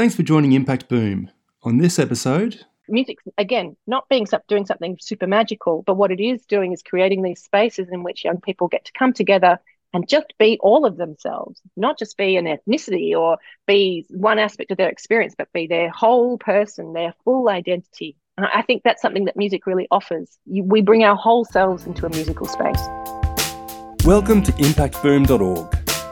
Thanks for joining Impact Boom. On this episode, music again not being doing something super magical but what it is doing is creating these spaces in which young people get to come together and just be all of themselves not just be an ethnicity or be one aspect of their experience but be their whole person their full identity. And i think that's something that music really offers. We bring our whole selves into a musical space. Welcome to impactboom.org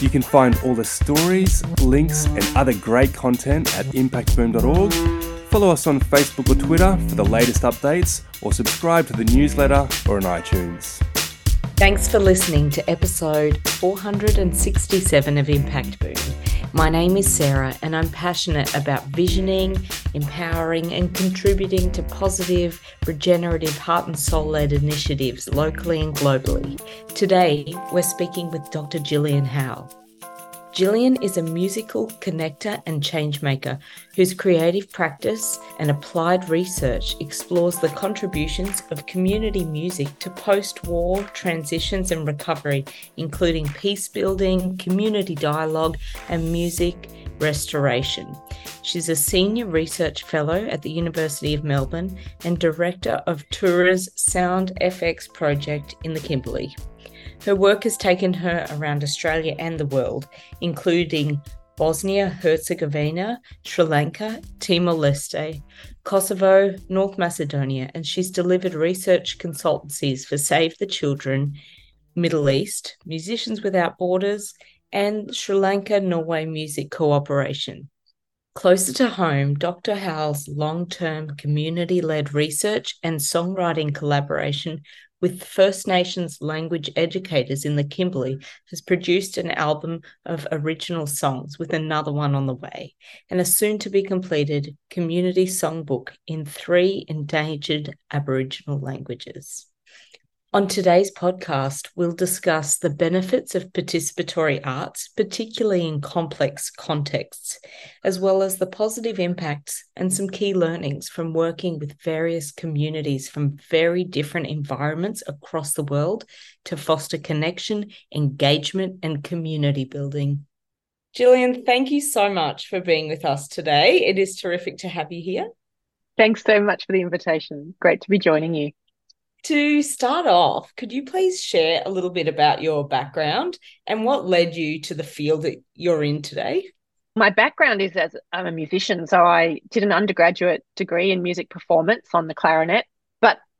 You can find all the stories, links, and other great content at impactboom.org. Follow us on Facebook or Twitter for the latest updates, or subscribe to the newsletter or on iTunes. Thanks for listening to episode 467 of Impact Boom. My name is Sarah, and I'm passionate about visioning, empowering, and contributing to positive, regenerative, heart and soul led initiatives locally and globally. Today, we're speaking with Dr. Gillian Howell. Gillian is a musical connector and changemaker whose creative practice and applied research explores the contributions of community music to post war transitions and recovery, including peace building, community dialogue, and music restoration. She's a senior research fellow at the University of Melbourne and director of Tura's Sound FX project in the Kimberley. Her work has taken her around Australia and the world, including Bosnia Herzegovina, Sri Lanka, Timor Leste, Kosovo, North Macedonia, and she's delivered research consultancies for Save the Children, Middle East, Musicians Without Borders, and Sri Lanka Norway Music Cooperation. Closer to home, Dr. Howell's long term community led research and songwriting collaboration with First Nations language educators in the Kimberley, has produced an album of original songs with another one on the way, and a soon to be completed community songbook in three endangered Aboriginal languages. On today's podcast, we'll discuss the benefits of participatory arts, particularly in complex contexts, as well as the positive impacts and some key learnings from working with various communities from very different environments across the world to foster connection, engagement, and community building. Gillian, thank you so much for being with us today. It is terrific to have you here. Thanks so much for the invitation. Great to be joining you. To start off, could you please share a little bit about your background and what led you to the field that you're in today? My background is as I'm a musician, so I did an undergraduate degree in music performance on the clarinet.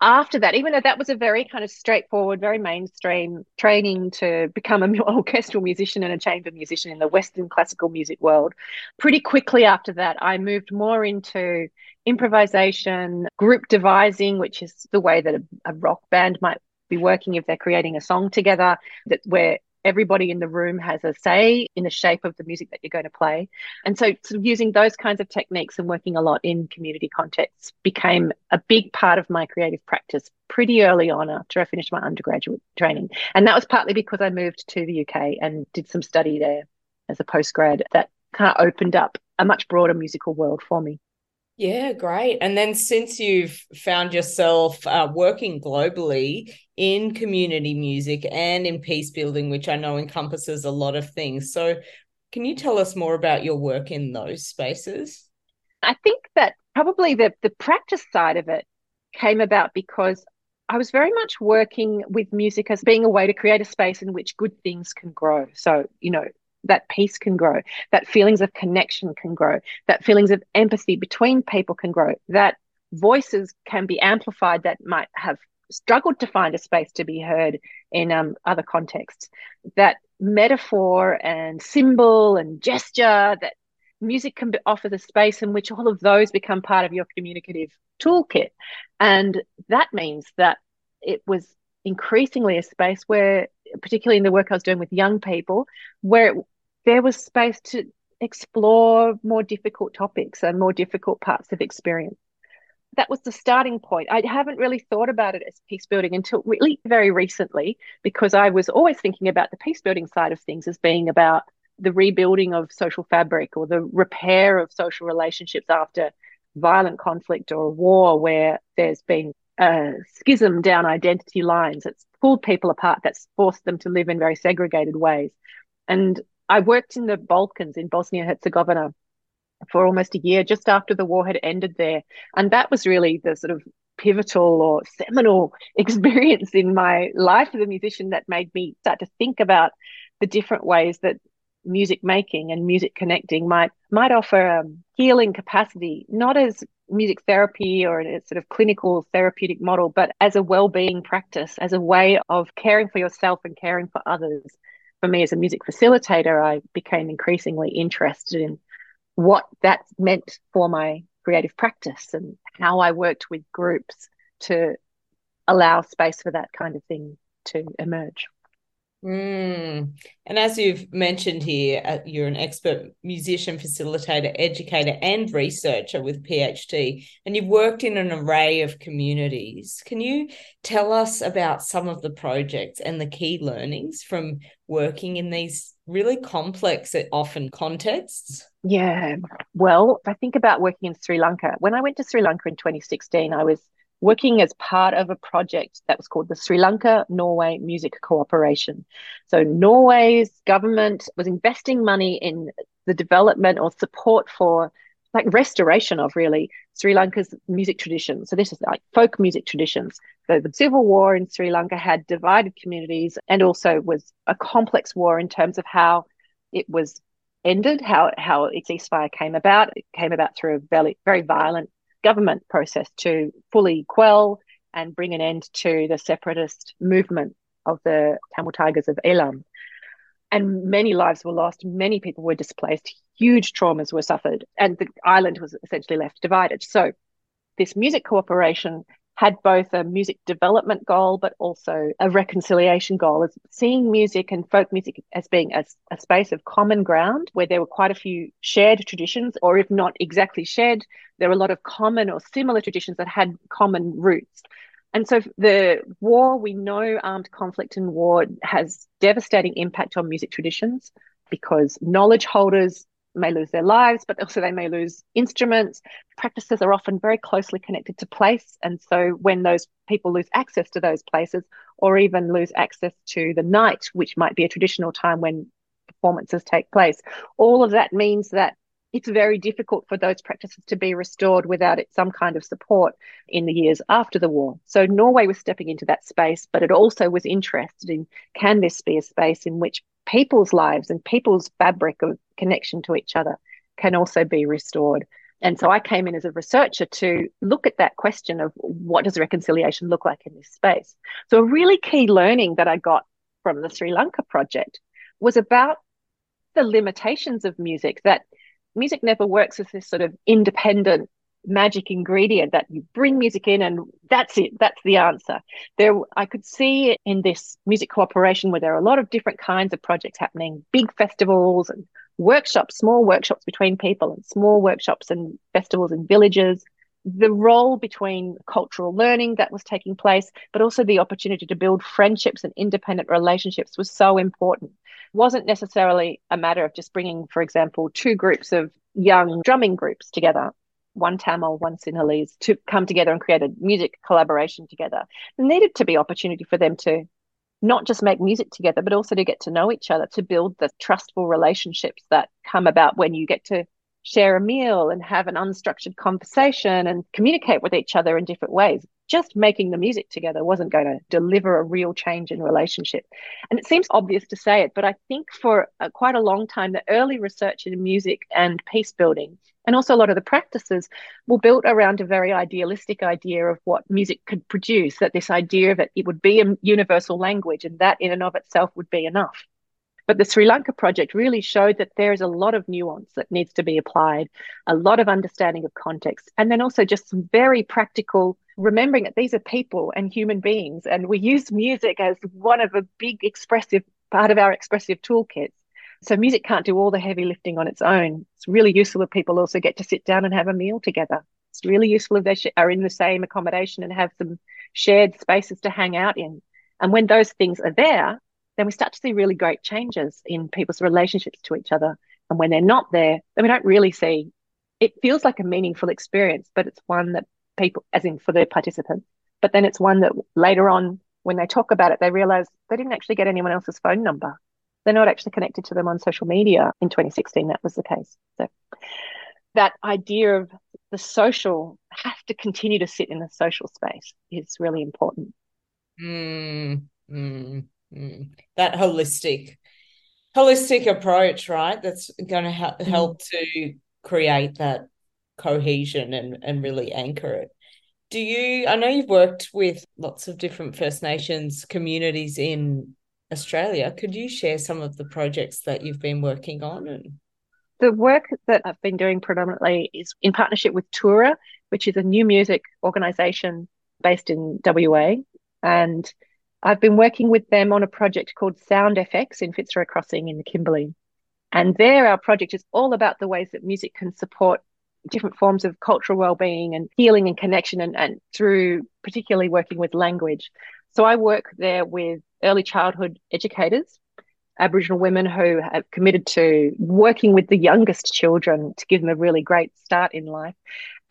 After that, even though that was a very kind of straightforward, very mainstream training to become an orchestral musician and a chamber musician in the Western classical music world, pretty quickly after that, I moved more into improvisation, group devising, which is the way that a, a rock band might be working if they're creating a song together, that where everybody in the room has a say in the shape of the music that you're going to play. And so, sort of using those kinds of techniques and working a lot in community contexts became a big part of my creative practice pretty early on after I finished my undergraduate training. And that was partly because I moved to the UK and did some study there as a postgrad that kind of opened up a much broader musical world for me. Yeah, great. And then since you've found yourself uh, working globally in community music and in peace building, which I know encompasses a lot of things. So, can you tell us more about your work in those spaces? I think that probably the, the practice side of it came about because I was very much working with music as being a way to create a space in which good things can grow. So, you know, that peace can grow, that feelings of connection can grow, that feelings of empathy between people can grow, that voices can be amplified that might have struggled to find a space to be heard in um, other contexts, that metaphor and symbol and gesture, that music can offer the space in which all of those become part of your communicative toolkit. And that means that it was increasingly a space where, particularly in the work I was doing with young people, where there was space to explore more difficult topics and more difficult parts of experience. That was the starting point. I haven't really thought about it as peace building until really very recently, because I was always thinking about the peace building side of things as being about the rebuilding of social fabric or the repair of social relationships after violent conflict or a war where there's been a schism down identity lines that's pulled people apart, that's forced them to live in very segregated ways. And I worked in the Balkans in Bosnia Herzegovina for almost a year just after the war had ended there. And that was really the sort of pivotal or seminal experience in my life as a musician that made me start to think about the different ways that music making and music connecting might might offer a healing capacity, not as music therapy or a sort of clinical therapeutic model, but as a well-being practice, as a way of caring for yourself and caring for others. For me as a music facilitator, I became increasingly interested in what that meant for my creative practice and how I worked with groups to allow space for that kind of thing to emerge. Mm. And as you've mentioned here, uh, you're an expert musician, facilitator, educator, and researcher with PhD, and you've worked in an array of communities. Can you tell us about some of the projects and the key learnings from working in these really complex, often contexts? Yeah. Well, if I think about working in Sri Lanka, when I went to Sri Lanka in 2016, I was working as part of a project that was called the Sri Lanka Norway Music Cooperation. So, Norway's government was investing money in the development or support for like restoration of really Sri Lanka's music traditions. So this is like folk music traditions. So the civil war in Sri Lanka had divided communities and also was a complex war in terms of how it was ended, how how its ceasefire came about. It came about through a very very violent government process to fully quell and bring an end to the separatist movement of the Tamil Tigers of Eelam. And many lives were lost, many people were displaced, huge traumas were suffered, and the island was essentially left divided. So, this music cooperation had both a music development goal but also a reconciliation goal as seeing music and folk music as being a, a, space of common ground where there were quite a few shared traditions or if not exactly shared there were a lot of common or similar traditions that had common roots. And so the war we know armed conflict and war has devastating impact on music traditions because knowledge holders may lose their lives, but also they may lose instruments. Practices are often very closely connected to place. And so when those people lose access to those places, or even lose access to the night, which might be a traditional time when performances take place, all of that means that it's very difficult for those practices to be restored without it, some kind of support in the years after the war. So Norway was stepping into that space, but it also was interested in can this be a space in which people's lives and people's fabric of connection to each other can also be restored. And so I came in as a researcher to look at that question of what does reconciliation look like in this space. So a really key learning that I got from the Sri Lanka project was about the limitations of music that music never works as this sort of independent magic ingredient that you bring music in and that's it that's the answer. There i could see in this music cooperation where there are a lot of different kinds of projects happening big festivals and workshops small workshops between people and small workshops and festivals in villages. The role between cultural learning that was taking place but also the opportunity to build friendships and independent relationships was so important. Wasn't necessarily a matter of just bringing for example two groups of young drumming groups together one Tamil, one Sinhalese, to come together and create a music collaboration together. There needed to be opportunity for them to not just make music together, but also to get to know each other, to build the trustful relationships that come about when you get to share a meal and have an unstructured conversation and communicate with each other in different ways. Just making the music together wasn't going to deliver a real change in relationship. And it seems obvious to say it, but I think for a, quite a long time, the early research in music and peace building, and also a lot of the practices, were built around a very idealistic idea of what music could produce, that this idea of it, it would be a universal language, and that in and of itself would be enough. But the Sri Lanka project really showed that there is a lot of nuance that needs to be applied, a lot of understanding of context, and then also just some very practical remembering that these are people and human beings. And we use music as one of a big expressive part of our expressive toolkits. So music can't do all the heavy lifting on its own. It's really useful if people also get to sit down and have a meal together. It's really useful if they are in the same accommodation and have some shared spaces to hang out in. And when those things are there, then we start to see really great changes in people's relationships to each other. And when they're not there, then we don't really see it feels like a meaningful experience, but it's one that people, as in for the participants, but then it's one that later on, when they talk about it, they realize they didn't actually get anyone else's phone number. They're not actually connected to them on social media. In 2016, that was the case. So that idea of the social have to continue to sit in the social space is really important. Mm, mm, mm. That holistic, holistic approach, right? That's going to ha- help to create that cohesion and and really anchor it. Do you? I know you've worked with lots of different First Nations communities in Australia. Could you share some of the projects that you've been working on and the work that I've been doing predominantly is in partnership with Tura, which is a new music organization based in WA. And I've been working with them on a project called Sound FX in Fitzroy Crossing in the Kimberley. And there, our project is all about the ways that music can support different forms of cultural well-being and healing and connection and, and through particularly working with language. So I work there with early childhood educators Aboriginal women who have committed to working with the youngest children to give them a really great start in life.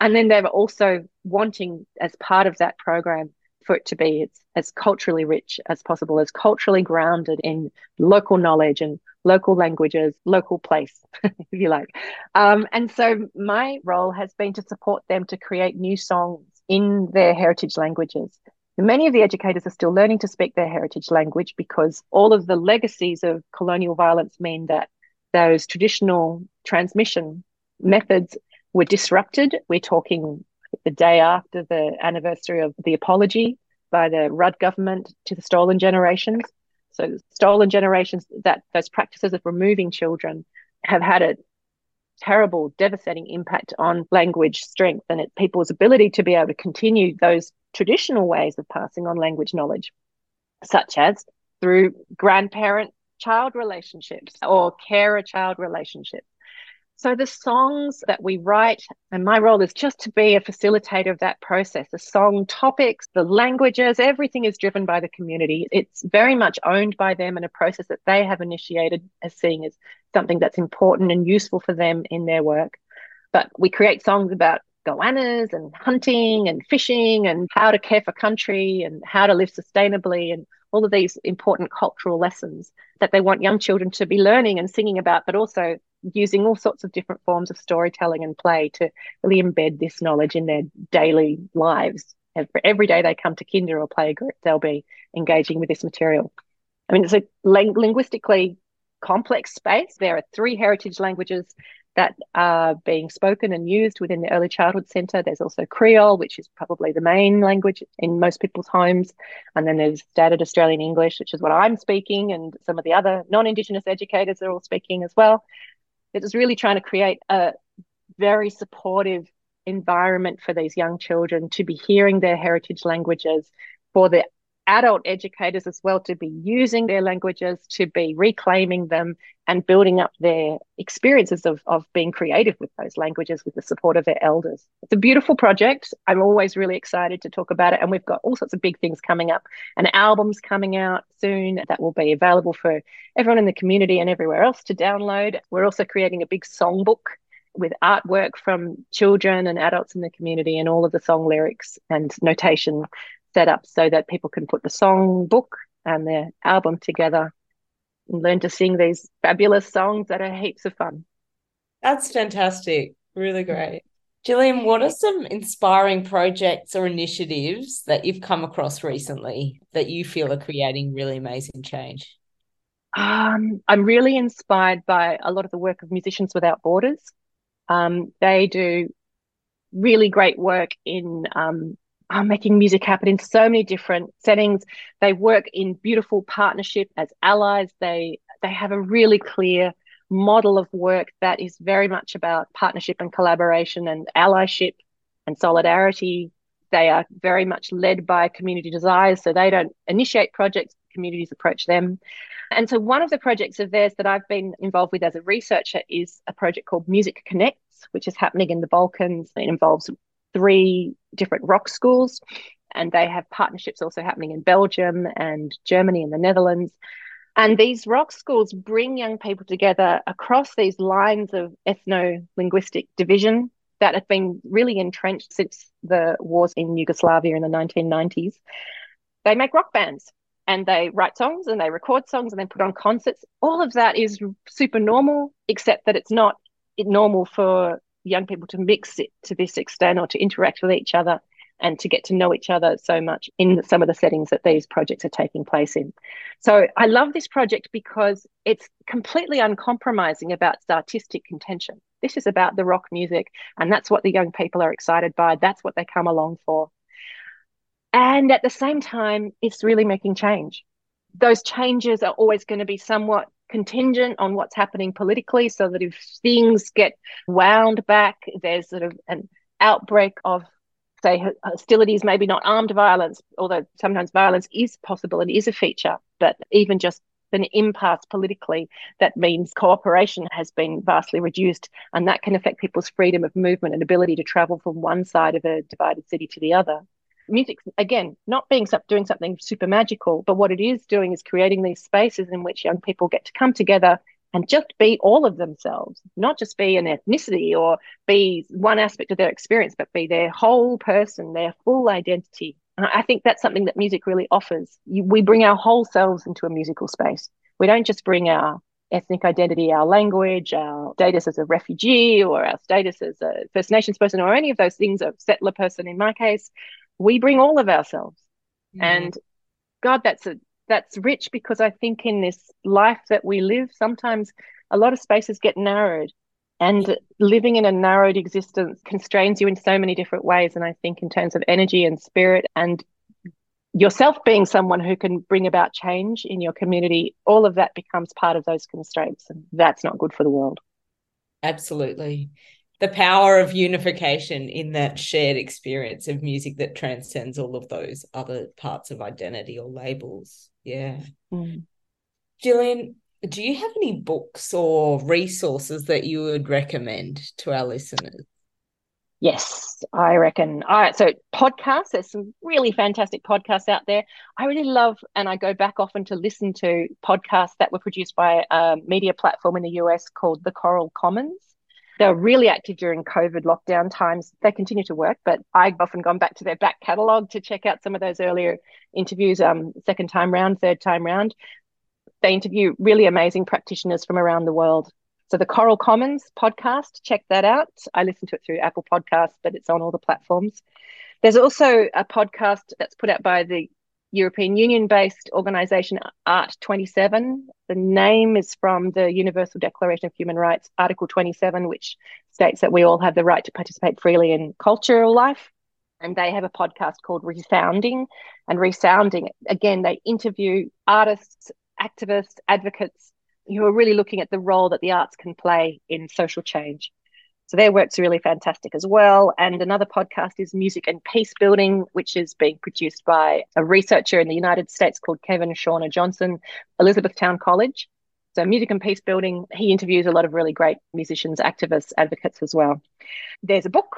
And then they're also wanting, as part of that program, for it to be as, as culturally rich as possible, as culturally grounded in local knowledge and local languages, local place, if you like. Um, and so my role has been to support them to create new songs in their heritage languages Many of the educators are still learning to speak their heritage language because all of the legacies of colonial violence mean that those traditional transmission methods were disrupted. We're talking the day after the anniversary of the apology by the Rudd government to the stolen generations. So, stolen generations, that those practices of removing children have had a terrible, devastating impact on language strength and it, people's ability to be able to continue those traditional ways of passing on language knowledge, such as through grandparent child relationships or carer child relationships. So the songs that we write, and my role is just to be a facilitator of that process. The song topics, the languages, everything is driven by the community. It's very much owned by them and a process that they have initiated as seeing as something that's important and useful for them in their work. But we create songs about goannas and hunting and fishing and how to care for country and how to live sustainably and all of these important cultural lessons that they want young children to be learning and singing about, but also using all sorts of different forms of storytelling and play to really embed this knowledge in their daily lives. Every, every day they come to kinder or play group, they'll be engaging with this material. I mean, it's a ling- linguistically complex space. There are three heritage languages that are being spoken and used within the Early Childhood Centre. There's also Creole, which is probably the main language in most people's homes. And then there's Standard Australian English, which is what I'm speaking, and some of the other non Indigenous educators are all speaking as well. It is really trying to create a very supportive environment for these young children to be hearing their heritage languages, for the adult educators as well to be using their languages, to be reclaiming them and building up their experiences of, of being creative with those languages with the support of their elders. It's a beautiful project. I'm always really excited to talk about it. And we've got all sorts of big things coming up and albums coming out soon that will be available for everyone in the community and everywhere else to download. We're also creating a big songbook with artwork from children and adults in the community and all of the song lyrics and notation set up so that people can put the song book and their album together and learn to sing these fabulous songs that are heaps of fun. That's fantastic. Really great. Gillian, what are some inspiring projects or initiatives that you've come across recently that you feel are creating really amazing change? Um, I'm really inspired by a lot of the work of Musicians Without Borders. Um, they do really great work in um, are making music happen in so many different settings. They work in beautiful partnership as allies. They they have a really clear model of work that is very much about partnership and collaboration and allyship and solidarity. They are very much led by community desires, so they don't initiate projects, communities approach them. And so, one of the projects of theirs that I've been involved with as a researcher is a project called Music Connects, which is happening in the Balkans. It involves three different rock schools, and they have partnerships also happening in Belgium and Germany and the Netherlands. And these rock schools bring young people together across these lines of ethno linguistic division that have been really entrenched since the wars in Yugoslavia in the 1990s. They make rock bands and they write songs and they record songs and they put on concerts. All of that is super normal, except that it's not normal for young people to mix it to this extent or to interact with each other and to get to know each other so much in some of the settings that these projects are taking place in. So I love this project because it's completely uncompromising about artistic contention. This is about the rock music, and that's what the young people are excited by. That's what they come along for. And at the same time, it's really making change. Those changes are always going to be somewhat contingent on what's happening politically, so that if things get wound back, there's sort of an outbreak of say hostilities, maybe not armed violence, although sometimes violence is possible and is a feature, but even just an impasse politically, that means cooperation has been vastly reduced. And that can affect people's freedom of movement and ability to travel from one side of a divided city to the other. Music, again, not being doing something super magical, but what it is doing is creating these spaces in which young people get to come together and just be all of themselves, not just be an ethnicity or be one aspect of their experience, but be their whole person, their full identity. And I think that's something that music really offers. You, we bring our whole selves into a musical space. We don't just bring our ethnic identity, our language, our status as a refugee, or our status as a First Nations person, or any of those things, a settler person in my case. We bring all of ourselves. Mm-hmm. And God, that's a that's rich because I think in this life that we live, sometimes a lot of spaces get narrowed. And living in a narrowed existence constrains you in so many different ways. And I think, in terms of energy and spirit, and yourself being someone who can bring about change in your community, all of that becomes part of those constraints. And that's not good for the world. Absolutely. The power of unification in that shared experience of music that transcends all of those other parts of identity or labels. Yeah. Mm. Gillian, do you have any books or resources that you would recommend to our listeners? Yes, I reckon. All right, so podcasts, there's some really fantastic podcasts out there. I really love, and I go back often to listen to podcasts that were produced by a media platform in the US called The Coral Commons. They were really active during COVID lockdown times. They continue to work, but I've often gone back to their back catalogue to check out some of those earlier interviews, um, second time round, third time round. They interview really amazing practitioners from around the world. So the Coral Commons podcast, check that out. I listen to it through Apple Podcasts, but it's on all the platforms. There's also a podcast that's put out by the European Union based organization Art 27. The name is from the Universal Declaration of Human Rights, Article 27, which states that we all have the right to participate freely in cultural life. And they have a podcast called Resounding. And Resounding, again, they interview artists, activists, advocates who are really looking at the role that the arts can play in social change. So their work's really fantastic as well. And another podcast is Music and Peace Building, which is being produced by a researcher in the United States called Kevin Shorner-Johnson, Elizabethtown College. So Music and Peace Building, he interviews a lot of really great musicians, activists, advocates as well. There's a book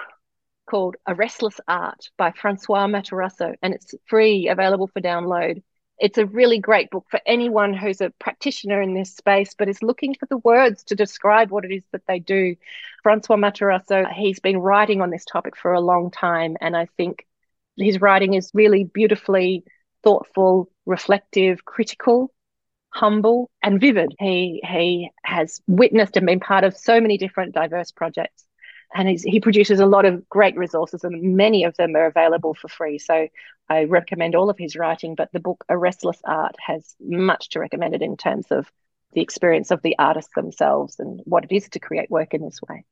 called A Restless Art by Francois Matarasso, and it's free, available for download it's a really great book for anyone who's a practitioner in this space but is looking for the words to describe what it is that they do. Francois Matarasso, he's been writing on this topic for a long time, and I think his writing is really beautifully thoughtful, reflective, critical, humble, and vivid. He he has witnessed and been part of so many different diverse projects and he produces a lot of great resources and many of them are available for free. So i recommend all of his writing but the book a restless art has much to recommend it in terms of the experience of the artists themselves and what it is to create work in this way.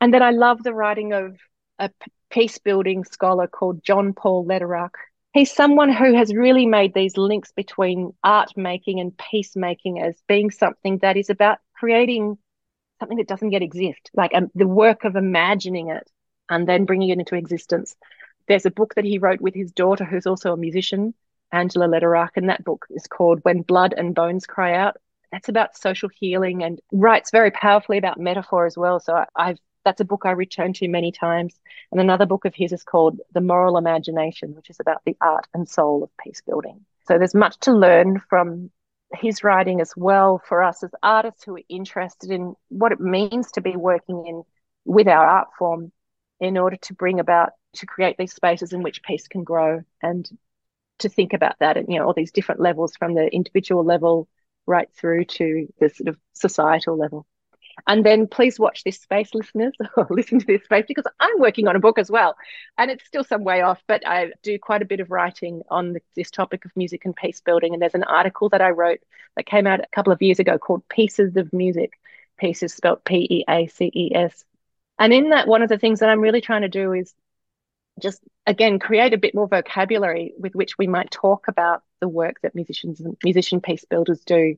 And then i love the writing of a peace building scholar called john paul lederach. He's someone who has really made these links between art making and peacemaking as being something that is about creating something that doesn't yet exist, like um, the work of imagining it and then bringing it into existence. There's a book that he wrote with his daughter, who's also a musician, Angela Lederach, and that book is called When Blood and Bones Cry Out. That's about social healing and writes very powerfully about metaphor as well. So I, I've that's a book I return to many times. And another book of his is called The Moral Imagination, which is about the art and soul of peace building. So there's much to learn from his writing as well for us as artists who are interested in what it means to be working in with our art form in order to bring about to create these spaces in which peace can grow and to think about that and you know all these different levels from the individual level right through to the sort of societal level and then please watch this space, listeners, or listen to this space because I'm working on a book as well. And it's still some way off, but I do quite a bit of writing on this topic of music and peace building. And there's an article that I wrote that came out a couple of years ago called Pieces of Music. Pieces spelled P E A C E S. And in that, one of the things that I'm really trying to do is just again create a bit more vocabulary with which we might talk about the work that musicians and musician peace builders do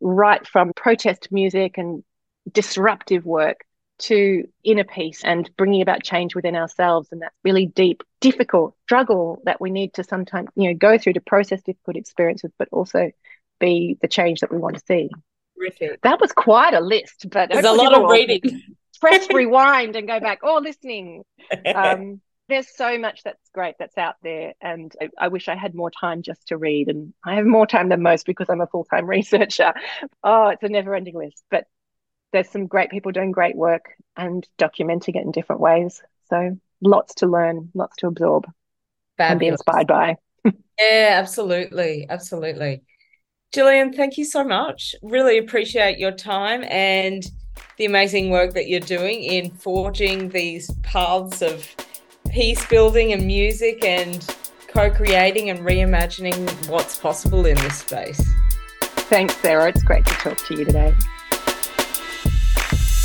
right from protest music and disruptive work to inner peace and bringing about change within ourselves. And that really deep difficult struggle that we need to sometimes you know go through to process difficult experiences but also be the change that we want to see. Terrific. that was quite a list but there's a lot of reading. press rewind and go back or oh, listening. Um, there's so much that's great that's out there and I, I, wish i had more time just to read and i have more time than most because i'm a full-time researcher. Oh it's a never ending list but there's some great people doing great work and documenting it in different ways. So lots to learn, lots to absorb Fabulous. and be inspired by. yeah, absolutely. Absolutely. Gillian, thank you so much. Really appreciate your time and the amazing work that you're doing in forging these paths of peace building and music and co creating and reimagining what's possible in this space. Thanks, Sarah. It's great to talk to you today.